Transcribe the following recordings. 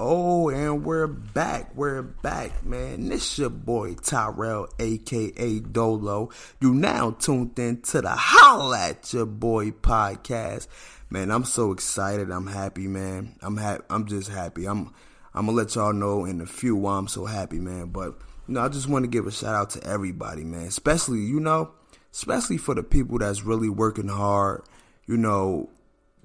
Oh, and we're back. We're back, man. This your boy Tyrell, aka Dolo. You now tuned in to the Holla at Your Boy podcast. Man, I'm so excited. I'm happy, man. I'm. I'm just happy. I'm I'm gonna let y'all know in a few why I'm so happy, man. But you know, I just want to give a shout out to everybody, man. Especially, you know, especially for the people that's really working hard. You know,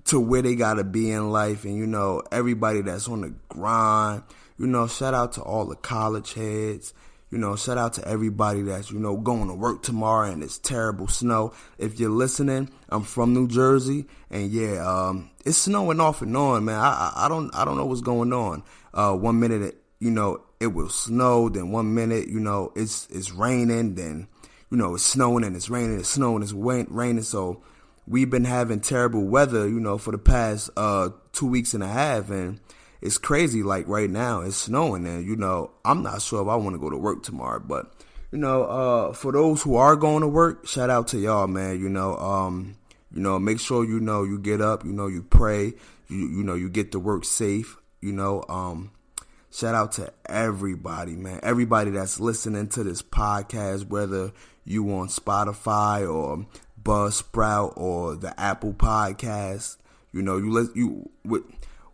to where they gotta be in life and you know everybody that's on the grind you know shout out to all the college heads you know shout out to everybody that's you know going to work tomorrow and it's terrible snow. If you're listening i'm from new jersey and yeah um, it's snowing off and on man. I, I, I don't i don't know what's going on. Uh, one minute it, you know it will snow then one minute you know it's it's raining then you know it's snowing and it's raining it's snowing it's raining. So we've been having terrible weather, you know, for the past uh, two weeks and a half, and it's crazy. Like right now, it's snowing, and you know, I'm not sure if I want to go to work tomorrow, but you know, uh, for those who are going to work, shout out to y'all, man. You know, um, you know, make sure you know you get up, you know, you pray, you you know, you get to work safe. You know, um, shout out to everybody, man. Everybody that's listening to this podcast, whether you on Spotify or Buzzsprout or the Apple Podcast. You know, you let you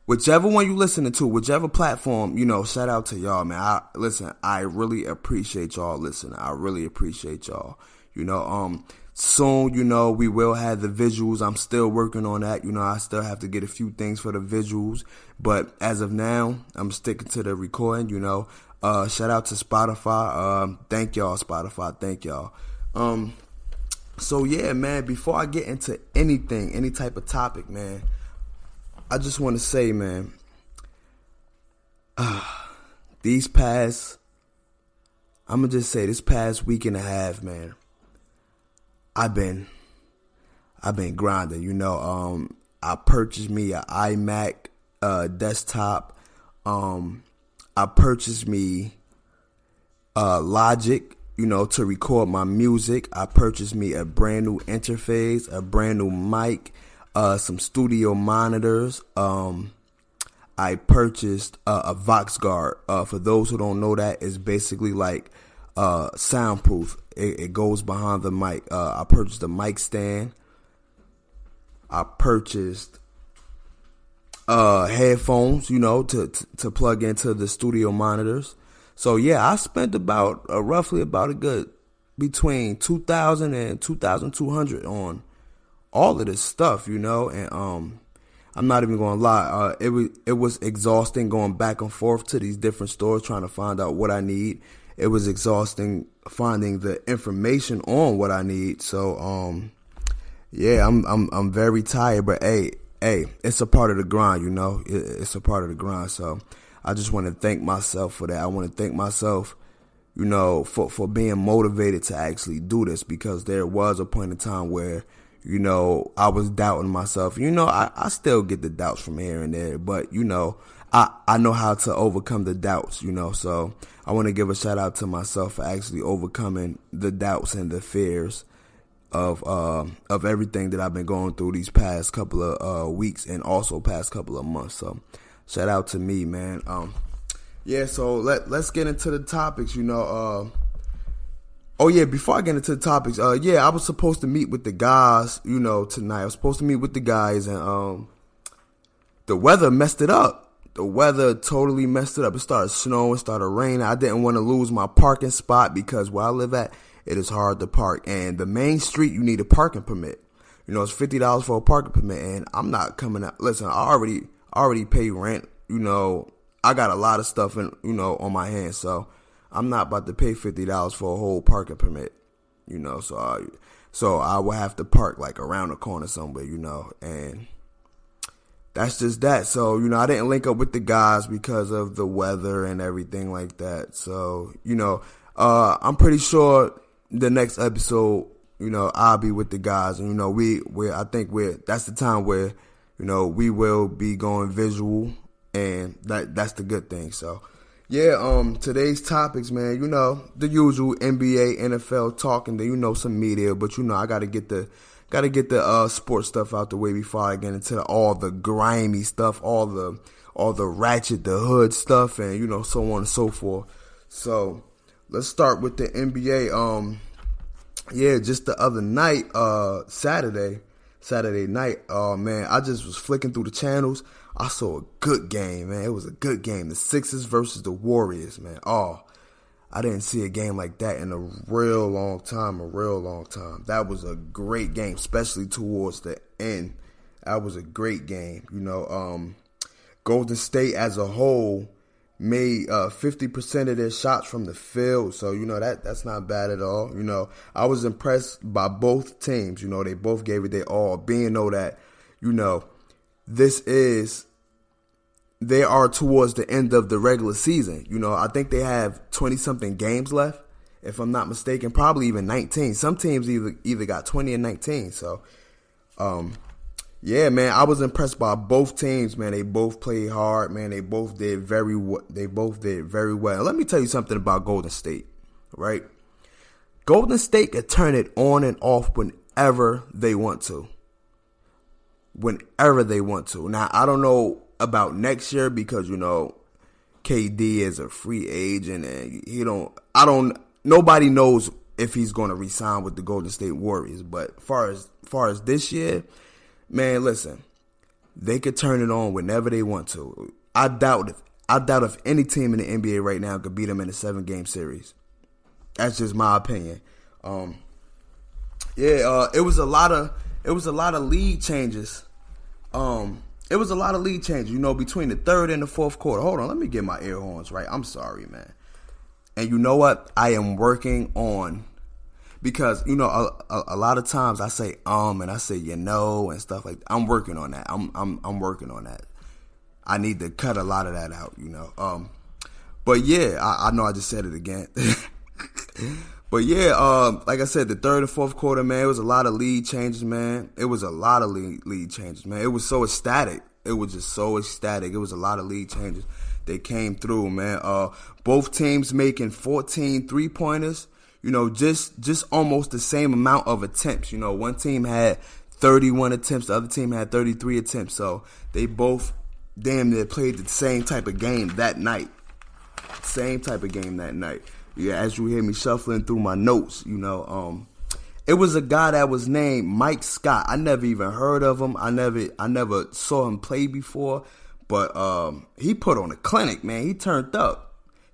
whichever one you listening to, whichever platform. You know, shout out to y'all, man. I listen. I really appreciate y'all listening. I really appreciate y'all. You know, um, soon, you know, we will have the visuals. I'm still working on that. You know, I still have to get a few things for the visuals, but as of now, I'm sticking to the recording. You know, uh, shout out to Spotify. Um, thank y'all, Spotify. Thank y'all. Um, so yeah, man, before I get into anything, any type of topic, man, I just want to say, man, uh, these past I'm gonna just say this past week and a half, man, I've been I've been grinding, you know, um I purchased me an iMac uh desktop. Um I purchased me uh Logic you know, to record my music. I purchased me a brand new interface, a brand new mic, uh, some studio monitors. Um, I purchased uh, a VoxGuard. Uh, for those who don't know that, it's basically like uh, soundproof. It, it, goes behind the mic. Uh, I purchased a mic stand. I purchased uh, headphones, you know, to, to, to plug into the studio monitors. So yeah, I spent about uh, roughly about a good between 2000 and 2200 on all of this stuff, you know, and um I'm not even going to lie, uh, it was it was exhausting going back and forth to these different stores trying to find out what I need. It was exhausting finding the information on what I need. So um yeah, I'm I'm I'm very tired, but hey, hey, it's a part of the grind, you know. it's a part of the grind. So I just want to thank myself for that. I want to thank myself, you know, for, for being motivated to actually do this because there was a point in time where, you know, I was doubting myself. You know, I, I still get the doubts from here and there, but you know, I, I know how to overcome the doubts, you know, so I want to give a shout out to myself for actually overcoming the doubts and the fears of uh, of everything that I've been going through these past couple of uh, weeks and also past couple of months. So shout out to me, man. Um, yeah, so let let's get into the topics. You know, uh, oh yeah, before I get into the topics, uh, yeah, I was supposed to meet with the guys. You know, tonight I was supposed to meet with the guys, and um, the weather messed it up. The weather totally messed it up. It started snowing, started raining. I didn't want to lose my parking spot because where I live at, it is hard to park. And the main street, you need a parking permit. You know, it's fifty dollars for a parking permit, and I'm not coming out. Listen, I already Already pay rent. You know, I got a lot of stuff in you know on my hands, so I'm not about to pay fifty dollars for a whole parking permit. You know, so I, so I will have to park like around the corner somewhere. You know, and that's just that. So you know, I didn't link up with the guys because of the weather and everything like that. So you know, uh, I'm pretty sure the next episode, you know, I'll be with the guys, and you know, we we I think we're that's the time where you know, we will be going visual and that that's the good thing. So yeah, um today's topics, man, you know, the usual NBA, NFL talking, then you know some media, but you know I gotta get the gotta get the uh sports stuff out the way before I get into all the grimy stuff, all the all the ratchet, the hood stuff, and you know so on and so forth. So let's start with the NBA. Um, yeah, just the other night, uh, Saturday, Saturday night. Oh man, I just was flicking through the channels. I saw a good game, man. It was a good game. The Sixers versus the Warriors, man. Oh, I didn't see a game like that in a real long time, a real long time. That was a great game, especially towards the end. That was a great game. You know, um, Golden State as a whole made uh, 50% of their shots from the field. So, you know, that that's not bad at all. You know, I was impressed by both teams. You know, they both gave it their all, being know that, you know, this is they are towards the end of the regular season. You know, I think they have 20 something games left, if I'm not mistaken, probably even 19. Some teams either either got 20 and 19. So, um, yeah, man, I was impressed by both teams, man. They both played hard, man. They both did very well. they both did very well. Let me tell you something about Golden State, right? Golden State can turn it on and off whenever they want to. Whenever they want to. Now, I don't know about next year because you know KD is a free agent and he don't I don't nobody knows if he's going to resign with the Golden State Warriors, but far as far as this year, man, listen, they could turn it on whenever they want to. I doubt if I doubt if any team in the NBA right now could beat them in a seven game series. That's just my opinion. Um, yeah, uh, it was a lot of it was a lot of lead changes. Um, it was a lot of lead changes, you know, between the third and the fourth quarter. Hold on, let me get my air horns right. I'm sorry, man. And you know what? I am working on because you know a, a, a, lot of times I say um and I say you know and stuff like that. I'm working on that. I'm I'm I'm working on that. I need to cut a lot of that out, you know. Um, but yeah, I, I know I just said it again. but yeah, um, like I said, the third and fourth quarter, man, it was a lot of lead changes, man. It was a lot of lead, lead changes, man. It was so ecstatic. It was just so ecstatic. It was a lot of lead changes. They came through, man. Uh, both teams making 14 three pointers you know, just just almost the same amount of attempts. You know, one team had 31 attempts, the other team had 33 attempts. So they both damn near played the same type of game that night. Same type of game that night. Yeah, as you hear me shuffling through my notes, you know, um, it was a guy that was named Mike Scott. I never even heard of him. I never I never saw him play before, but um, he put on a clinic, man. He turned up.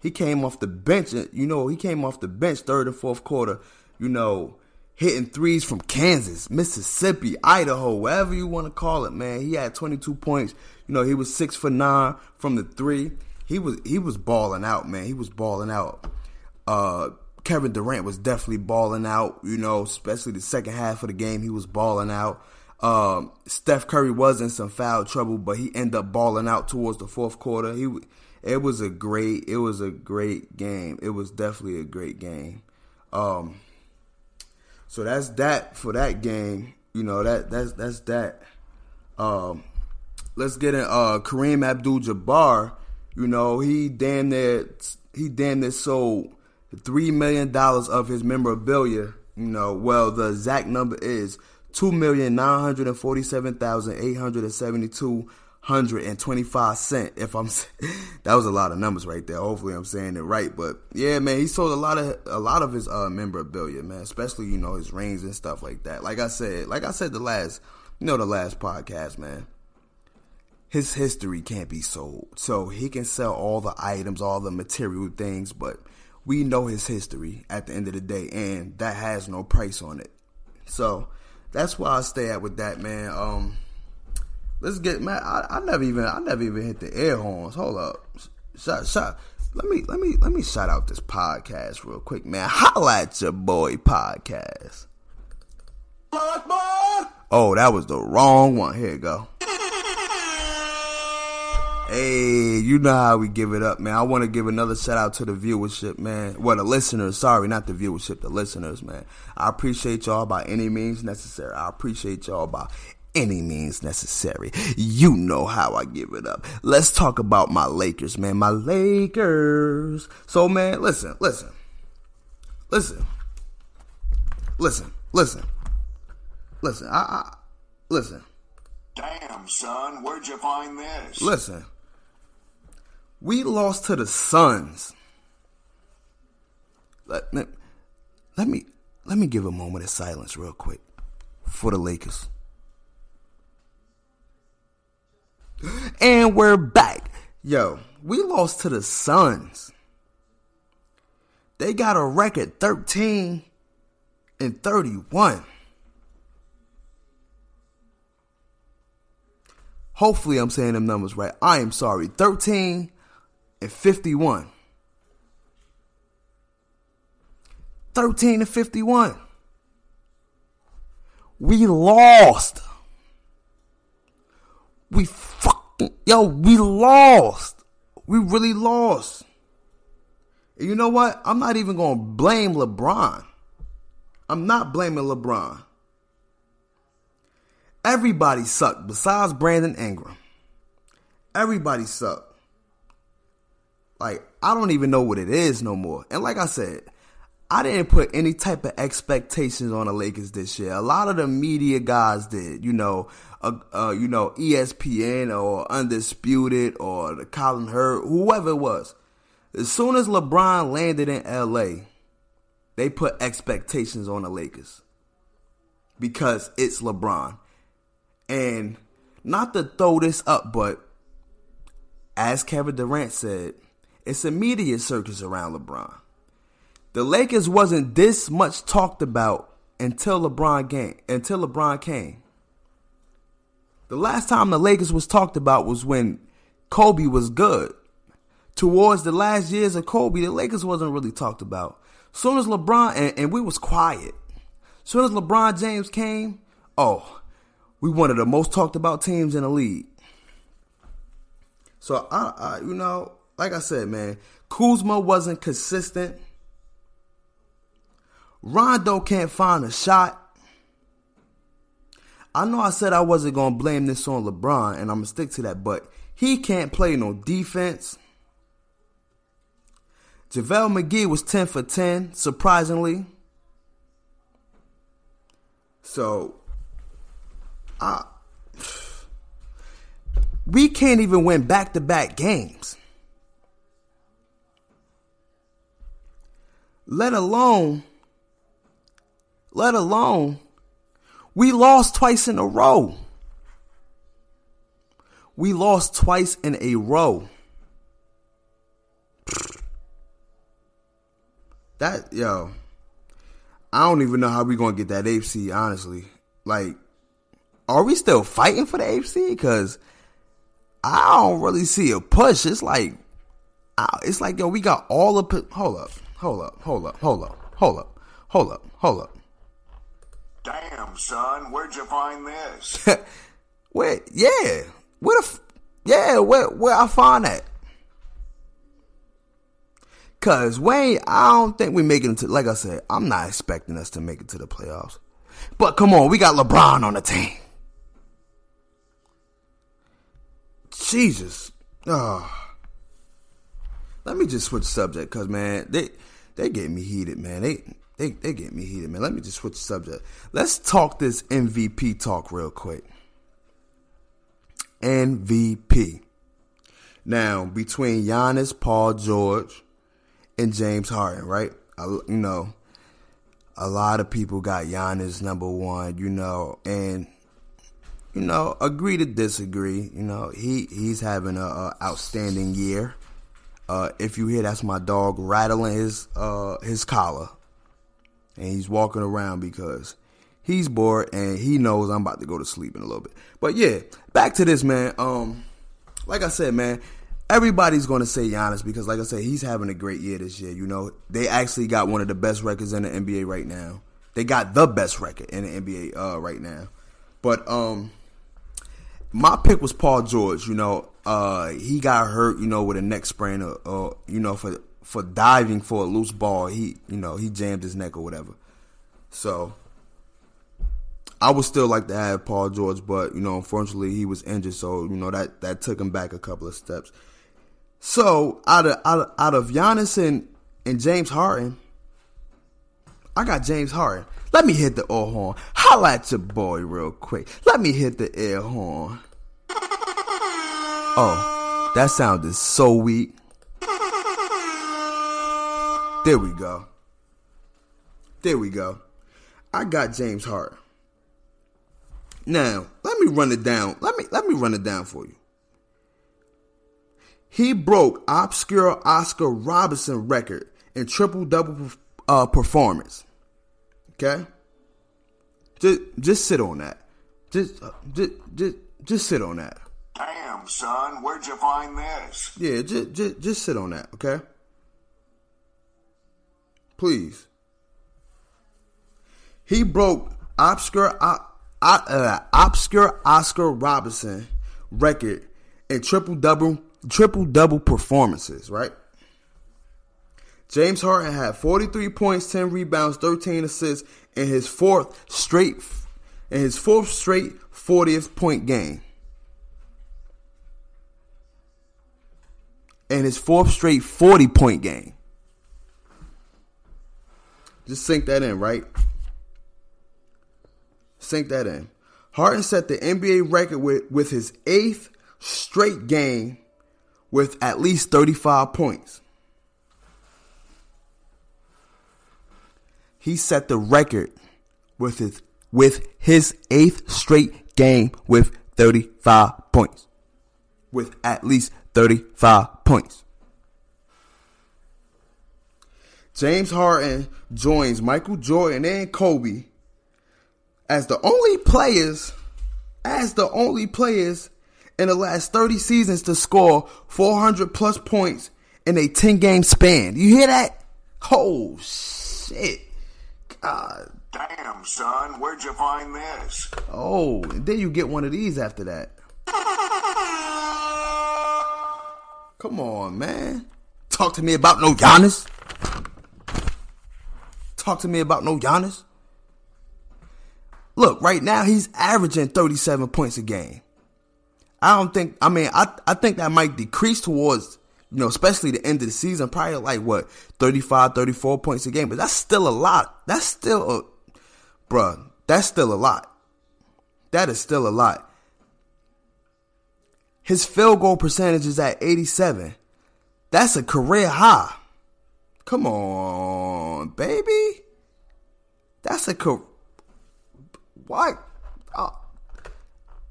He came off the bench, you know, he came off the bench third and fourth quarter, you know, hitting threes from Kansas, Mississippi, Idaho, wherever you want to call it, man. He had 22 points. You know, he was six for nine from the three. He was he was balling out, man. He was balling out. Uh, Kevin Durant was definitely balling out. You know, especially the second half of the game, he was balling out. Um, Steph Curry was in some foul trouble, but he ended up balling out towards the fourth quarter. He it was a great it was a great game. It was definitely a great game. Um so that's that for that game. You know, that that's that's that. Um let's get in uh Kareem Abdul Jabbar, you know, he damn near he damn near sold three million dollars of his memorabilia. You know, well the exact number is two million nine hundred and forty seven thousand eight hundred and seventy two hundred and twenty five cent. If I'm, that was a lot of numbers right there. Hopefully, I'm saying it right. But yeah, man, he sold a lot of a lot of his uh, memorabilia, man. Especially you know his rings and stuff like that. Like I said, like I said the last, you know, the last podcast, man. His history can't be sold, so he can sell all the items, all the material things, but we know his history at the end of the day, and that has no price on it. So that's why I stay at with that, man. Um, Let's get man. I, I never even I never even hit the air horns. Hold up. Shut shut. Let me let me let me shout out this podcast real quick, man. Holla at your boy podcast. Oh, that was the wrong one. Here you go. Hey, you know how we give it up, man. I want to give another shout out to the viewership, man. Well, the listeners. Sorry, not the viewership, the listeners, man. I appreciate y'all by any means necessary. I appreciate y'all by any means necessary. You know how I give it up. Let's talk about my Lakers, man. My Lakers. So, man, listen, listen, listen, listen, listen, listen. I, I listen. Damn, son, where'd you find this? Listen, We lost to the Suns. Let, let, let me let me give a moment of silence real quick for the Lakers. And we're back. Yo, we lost to the Suns. They got a record 13 and 31. Hopefully, I'm saying them numbers right. I am sorry. 13 and 51. 13 and 51. We lost. We fucking, yo, we lost. We really lost. And you know what? I'm not even going to blame LeBron. I'm not blaming LeBron. Everybody sucked besides Brandon Ingram. Everybody sucked. Like, I don't even know what it is no more. And like I said, I didn't put any type of expectations on the Lakers this year. A lot of the media guys did, you know, uh, uh, you know, ESPN or Undisputed or the Colin Hurd, whoever it was. As soon as LeBron landed in LA, they put expectations on the Lakers because it's LeBron. And not to throw this up, but as Kevin Durant said, it's a media circus around LeBron. The Lakers wasn't this much talked about until LeBron came. Until LeBron came. The last time the Lakers was talked about was when Kobe was good. Towards the last years of Kobe, the Lakers wasn't really talked about. Soon as LeBron and, and we was quiet. Soon as LeBron James came, oh, we one of the most talked about teams in the league. So I, I you know, like I said, man, Kuzma wasn't consistent. Rondo can't find a shot. I know I said I wasn't gonna blame this on LeBron, and I'm gonna stick to that, but he can't play no defense. JaVale McGee was 10 for 10, surprisingly. So, I, we can't even win back to back games. Let alone let alone we lost twice in a row. We lost twice in a row. That yo, I don't even know how we gonna get that AFC. Honestly, like, are we still fighting for the AFC? Because I don't really see a push. It's like, it's like yo, we got all the. Hold up, hold up, hold up, hold up, hold up, hold up, hold up. Damn, son, where'd you find this? where? Yeah, where the? F- yeah, where where I find that? Cause Wayne, I don't think we make it to. Like I said, I'm not expecting us to make it to the playoffs. But come on, we got LeBron on the team. Jesus. Oh. Let me just switch subject, cause man, they they get me heated, man. They they they get me heated, man. Let me just switch the subject. Let's talk this MVP talk real quick. MVP. Now, between Giannis, Paul George, and James Harden, right? I, you know, a lot of people got Giannis number one, you know, and you know, agree to disagree. You know, he he's having a, a outstanding year. Uh, if you hear that's my dog rattling his uh, his collar and he's walking around because he's bored and he knows I'm about to go to sleep in a little bit. But yeah, back to this man. Um, like I said, man, everybody's going to say Giannis because, like I said, he's having a great year this year. You know, they actually got one of the best records in the NBA right now. They got the best record in the NBA uh, right now. But um, my pick was Paul George. You know, uh, he got hurt. You know, with a neck sprain. Or, or you know, for for diving for a loose ball. He, you know, he jammed his neck or whatever. So I would still like to have Paul George, but you know, unfortunately, he was injured, so you know that that took him back a couple of steps. So out of out of, out of Giannis and, and James Harden, I got James Harden. Let me hit the air horn. Holla at your boy real quick. Let me hit the air horn. Oh, That sounded so weak. There we go. There we go. I got James Harden. Now, let me run it down. Let me let me run it down for you. He broke obscure Oscar Robertson record in triple double uh, performance. Okay? Just just sit on that. Just uh, just just just sit on that. Damn, son, where'd you find this? Yeah, just just just sit on that, okay? Please. He broke obscure uh, uh, obscure Oscar Robertson record in triple double triple double performances, right? James Harden had 43 points, 10 rebounds, 13 assists in his fourth straight in his fourth straight 40th point game. In his fourth straight 40 point game. Just sink that in, right? Sink that in. Harden set the NBA record with, with his eighth straight game with at least 35 points. He set the record with his with his eighth straight game with 35 points. With at least 35 points. James Harden joins Michael Jordan and Kobe as the only players as the only players in the last 30 seasons to score 400 plus points in a 10 game span. You hear that? Oh shit. God. Damn, son, where'd you find this? Oh, and then you get one of these after that. Come on, man. Talk to me about no Giannis. Talk to me about no Giannis. Look, right now he's averaging 37 points a game. I don't think I mean I I think that might decrease towards you know, especially the end of the season, probably like what 35, 34 points a game, but that's still a lot. That's still a bruh, that's still a lot. That is still a lot. His field goal percentage is at 87. That's a career high. Come on, baby. That's a career. What? Uh,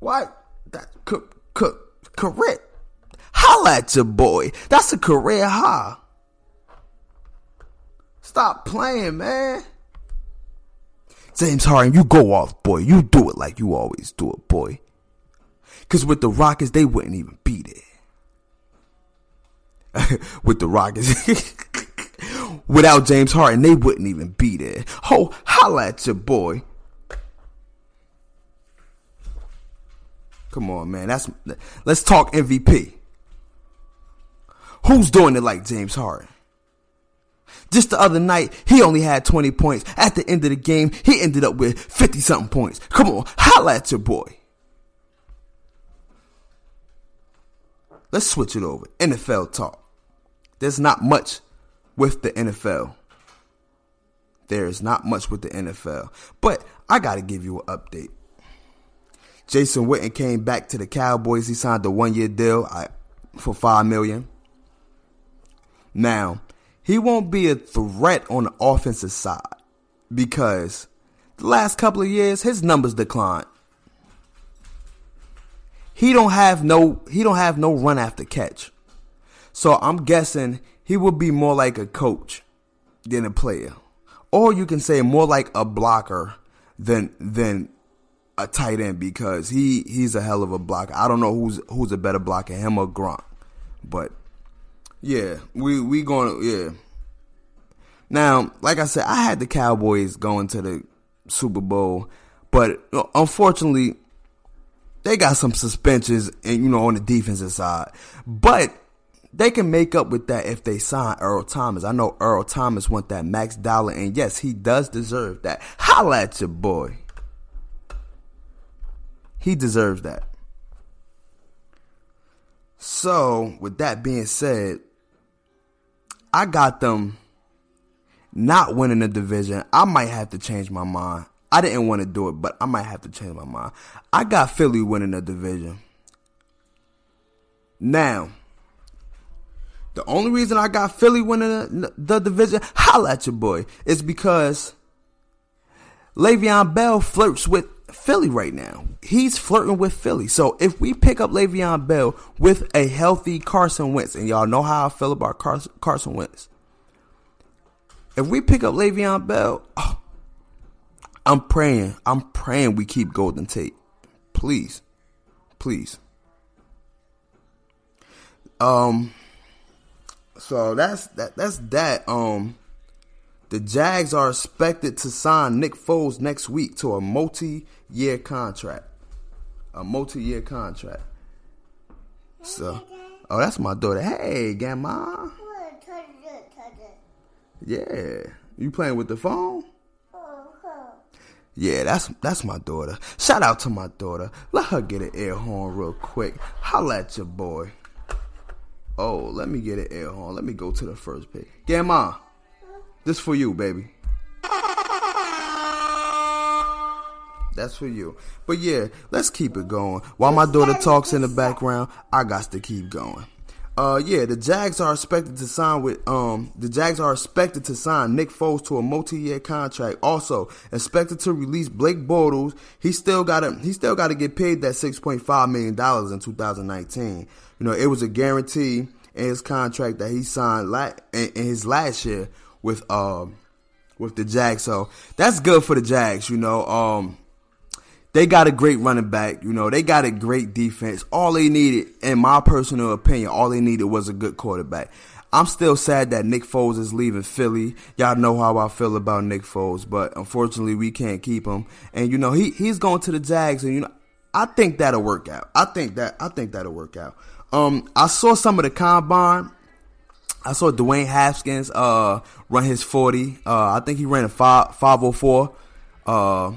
what? That co- co- career. Holla at your boy. That's a career high. Stop playing, man. James Harden, you go off, boy. You do it like you always do it, boy. Cause with the Rockets, they wouldn't even beat it. with the Rockets. Without James Harden, they wouldn't even be there. Ho, holla at your boy. Come on, man. That's let's talk MVP. Who's doing it like James Harden? Just the other night, he only had 20 points. At the end of the game, he ended up with 50 something points. Come on, holla at your boy. Let's switch it over. NFL talk. There's not much with the NFL. There's not much with the NFL. But I got to give you an update. Jason Witten came back to the Cowboys. He signed a one year deal for five million. Now, he won't be a threat on the offensive side because the last couple of years his numbers declined. He don't have no he don't have no run after catch. So I'm guessing he would be more like a coach than a player. Or you can say more like a blocker than than a tight end because he he's a hell of a blocker. I don't know who's who's a better blocker, him or Gronk. But yeah, we we going yeah. Now, like I said, I had the Cowboys going to the Super Bowl, but unfortunately, they got some suspensions and you know on the defensive side. But they can make up with that if they sign Earl Thomas. I know Earl Thomas want that max dollar, and yes, he does deserve that. Holla at your boy. He deserves that. So, with that being said, I got them not winning the division. I might have to change my mind. I didn't want to do it, but I might have to change my mind. I got Philly winning the division. Now, The only reason I got Philly winning the, the division, holla at your boy, is because Le'Veon Bell flirts with Philly right now. He's flirting with Philly. So if we pick up Le'Veon Bell with a healthy Carson Wentz, and y'all know how I feel about Carson, Carson Wentz, if we pick up Le'Veon Bell, oh, I'm praying, I'm praying we keep Golden Tate. Please, please. Um. So that's that. That's that. Um. The Jags are expected to sign Nick Foles next week to a multi-year contract. A multi-year contract. So, oh, that's my daughter. Hey, Gamma. Yeah, you playing with the phone? Yeah, that's that's my daughter. Shout out to my daughter. Let her get an air horn real quick. Holla at your boy. Oh, let me get an air horn. Let me go to the first page. Gamma, ah. this for you, baby. That's for you. But yeah, let's keep it going. While my daughter talks in the background, I got to keep going. Uh, yeah, the Jags are expected to sign with um the Jags are expected to sign Nick Foles to a multi-year contract. Also expected to release Blake Bortles. He still got to he still got to get paid that six point five million dollars in 2019. You know, it was a guarantee in his contract that he signed la- in, in his last year with um with the Jags. So that's good for the Jags. You know, um they got a great running back. You know, they got a great defense. All they needed, in my personal opinion, all they needed was a good quarterback. I'm still sad that Nick Foles is leaving Philly. Y'all know how I feel about Nick Foles, but unfortunately we can't keep him. And you know, he he's going to the Jags and you know, I think that'll work out. I think that I think that'll work out. Um I saw some of the combine. I saw Dwayne Haskins uh run his 40. Uh I think he ran a 5 504. Uh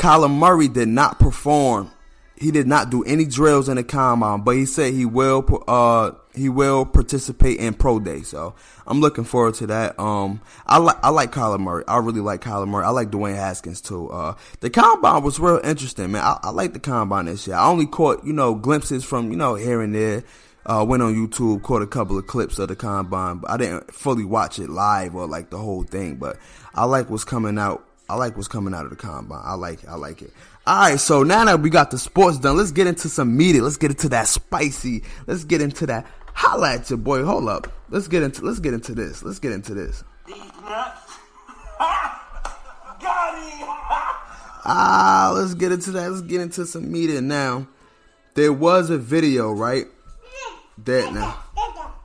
Kyler Murray did not perform. He did not do any drills in the combine, but he said he will uh he will participate in pro day. So I'm looking forward to that. Um, I like I like Kyler Murray. I really like Kyler Murray. I like Dwayne Haskins too. Uh, the combine was real interesting, man. I, I like the combine this year. I only caught you know glimpses from you know here and there. Uh, went on YouTube, caught a couple of clips of the combine, but I didn't fully watch it live or like the whole thing. But I like what's coming out I like what's coming out of the combine. I like I like it. All right, so now that we got the sports done, let's get into some media. Let's get into that spicy. Let's get into that. Holla at your boy. Hold up. Let's get into let's get into this. Let's get into this. ah, let's get into that. Let's get into some media now. There was a video, right? That now.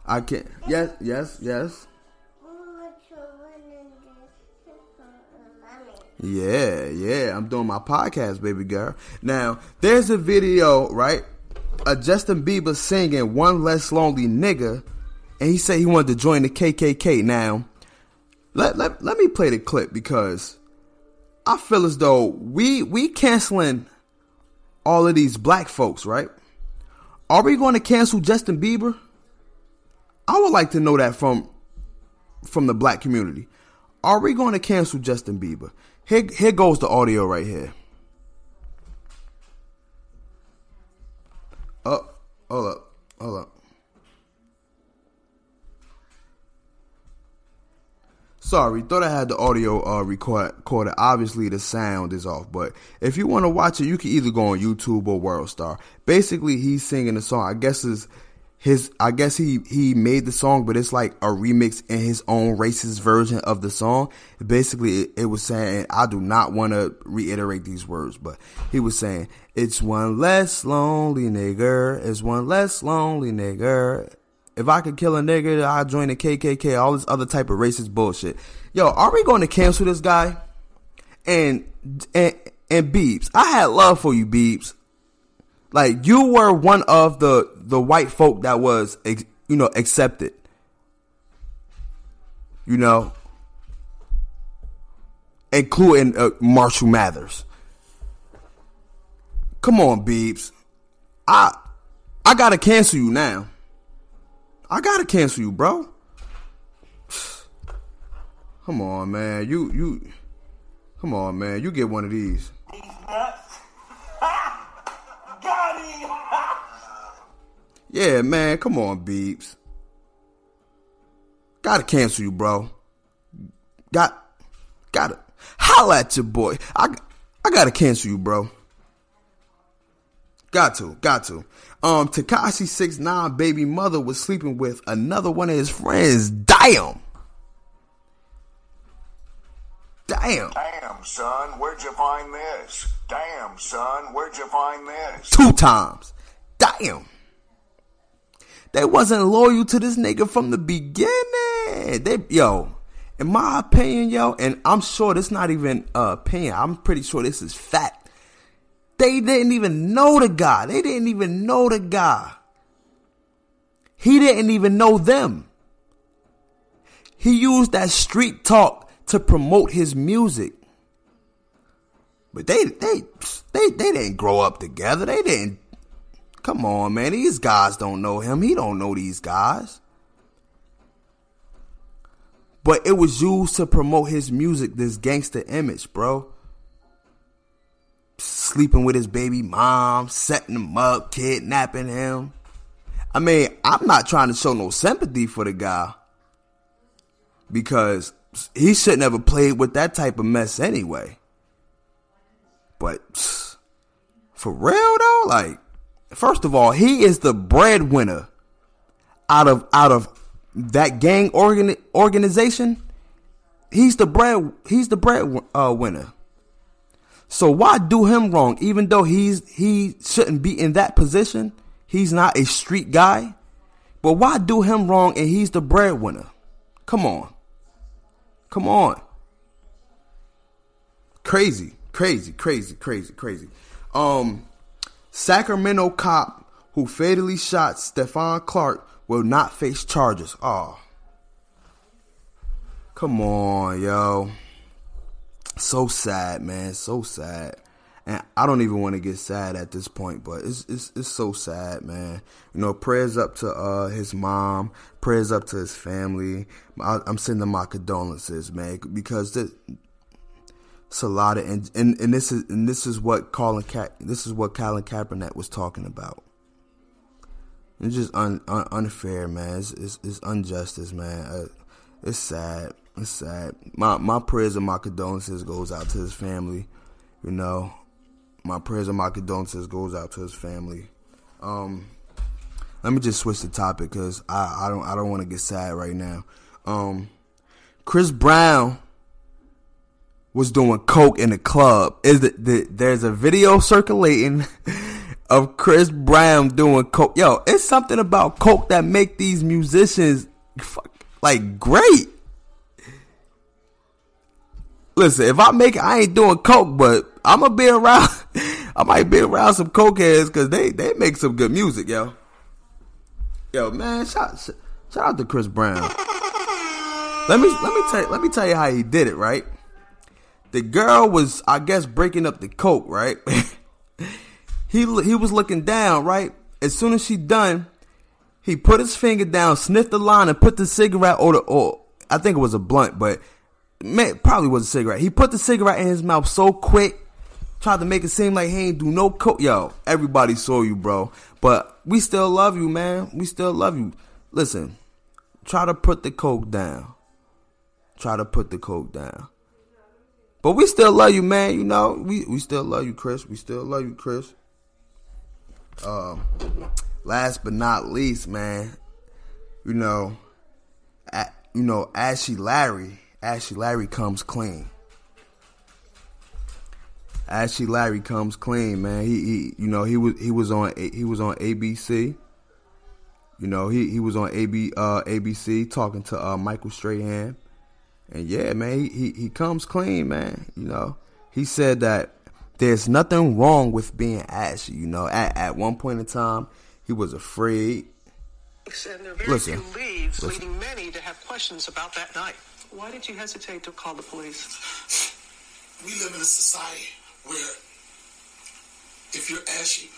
I can't. Yes, yes, yes. Yeah, yeah, I'm doing my podcast, baby girl. Now, there's a video, right? Of Justin Bieber singing One Less Lonely Nigga, and he said he wanted to join the KKK. Now, let, let, let me play the clip because I feel as though we we canceling all of these black folks, right? Are we going to cancel Justin Bieber? I would like to know that from from the black community. Are we going to cancel Justin Bieber? Here, here goes the audio right here. Oh, hold up, hold up. Sorry, thought I had the audio uh, record, recorded. Obviously, the sound is off. But if you want to watch it, you can either go on YouTube or World Star. Basically, he's singing the song. I guess is his I guess he he made the song, but it's like a remix in his own racist version of the song. Basically, it, it was saying I do not want to reiterate these words, but he was saying it's one less lonely nigger, it's one less lonely nigger. If I could kill a nigger, I'd join the KKK. All this other type of racist bullshit. Yo, are we going to cancel this guy? And and and Biebs, I had love for you, Biebs. Like you were one of the the white folk that was you know accepted. You know, including uh, Marshall Mathers. Come on, Biebs. I I gotta cancel you now. I gotta cancel you, bro. Come on, man. You you. Come on, man. You get one of these. Yeah, man, come on, Biebs. Gotta cancel you, bro. Got, gotta holla at your boy. I, I gotta cancel you, bro. Got to, got to. Um, Tekashi Six Nine baby mother was sleeping with another one of his friends. Damn. Damn. Damn, son, where'd you find this? Damn, son, where'd you find this? Two times. Damn. They wasn't loyal to this nigga from the beginning. They yo, in my opinion, yo, and I'm sure this not even uh, opinion. I'm pretty sure this is fact. They didn't even know the guy. They didn't even know the guy. He didn't even know them. He used that street talk to promote his music. But they they they they didn't grow up together. They didn't Come on, man. These guys don't know him. He don't know these guys. But it was used to promote his music, this gangster image, bro. Sleeping with his baby mom, setting him up, kidnapping him. I mean, I'm not trying to show no sympathy for the guy because he shouldn't have played with that type of mess anyway. But for real though, like First of all, he is the breadwinner out of out of that gang organ, organization. He's the bread he's the bread uh, winner. So why do him wrong even though he's he shouldn't be in that position? He's not a street guy. But why do him wrong and he's the breadwinner? Come on. Come on. Crazy, crazy, crazy, crazy, crazy. Um Sacramento cop who fatally shot Stephon Clark will not face charges. Oh. Come on, yo. So sad, man. So sad. And I don't even want to get sad at this point, but it's it's it's so sad, man. You know, prayers up to uh his mom, prayers up to his family. I, am sending my condolences, man, because this, it's a lot of and, and, and this is and this is what Colin Ka- this is what Colin Kaepernick was talking about. It's just un, un, unfair, man. It's, it's, it's injustice, man. Uh, it's sad. It's sad. My my prayers and my condolences goes out to his family. You know, my prayers and my condolences goes out to his family. Um, let me just switch the topic because I, I don't I don't want to get sad right now. Um, Chris Brown was doing coke in the club. Is the, the there's a video circulating of Chris Brown doing coke. Yo, it's something about coke that make these musicians like great. Listen, if I make it, I ain't doing coke, but I'm gonna be around. I might be around some cokeheads because they they make some good music, yo. Yo, man, shout shout out to Chris Brown. Let me let me tell let me tell you how he did it, right? the girl was, I guess, breaking up the coke, right? he he was looking down, right? As soon as she done, he put his finger down, sniffed the line, and put the cigarette or the or I think it was a blunt, but man, probably was a cigarette. He put the cigarette in his mouth so quick, tried to make it seem like he ain't do no coke. Yo, everybody saw you, bro. But we still love you, man. We still love you. Listen, try to put the coke down. Try to put the coke down. But we still love you, man. You know, we, we still love you, Chris. We still love you, Chris. Um, last but not least, man, you know, at, you know, Ashy Larry, Ashy Larry comes clean. Ashy Larry comes clean, man. He, he, you know, he was he was on he was on ABC. You know, he he was on AB uh, ABC talking to uh, Michael Strahan. And yeah, man, he, he, he comes clean, man. You know, he said that there's nothing wrong with being ashy. You know, at, at one point in time, he was afraid. And there are very listen, few leads, listen. leading many to have questions about that night. Why did you hesitate to call the police? We live in a society where if you're ashy,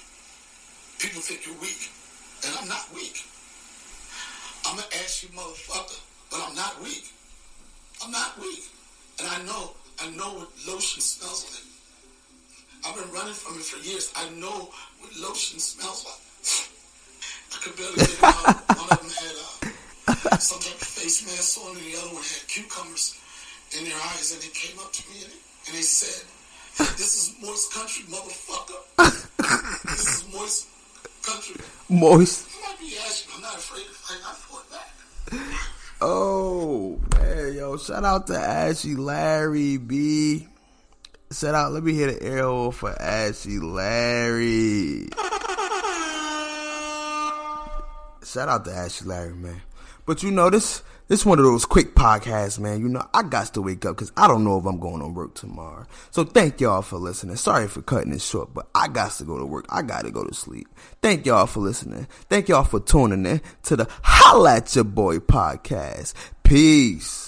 people think you're weak. And I'm not weak. I'm an ashy motherfucker, but I'm not weak. I'm not weak. And I know, I know what lotion smells like. I've been running from it for years. I know what lotion smells like. I could barely get them out. One of them had uh, some type of face mask on, and the other one had cucumbers in their eyes. And they came up to me and, and they said, "This is moist country, motherfucker. this is moist country." Moist. I might be asking. I'm not afraid to fight. I fought back. Oh man, yo! Shout out to Ashy Larry B. Shout out. Let me hit an arrow for Ashy Larry. Shout out to Ashy Larry, man. But you know this. One of those quick podcasts, man. You know, I got to wake up because I don't know if I'm going to work tomorrow. So thank y'all for listening. Sorry for cutting it short, but I got to go to work. I got to go to sleep. Thank y'all for listening. Thank y'all for tuning in to the Holla at Your Boy podcast. Peace.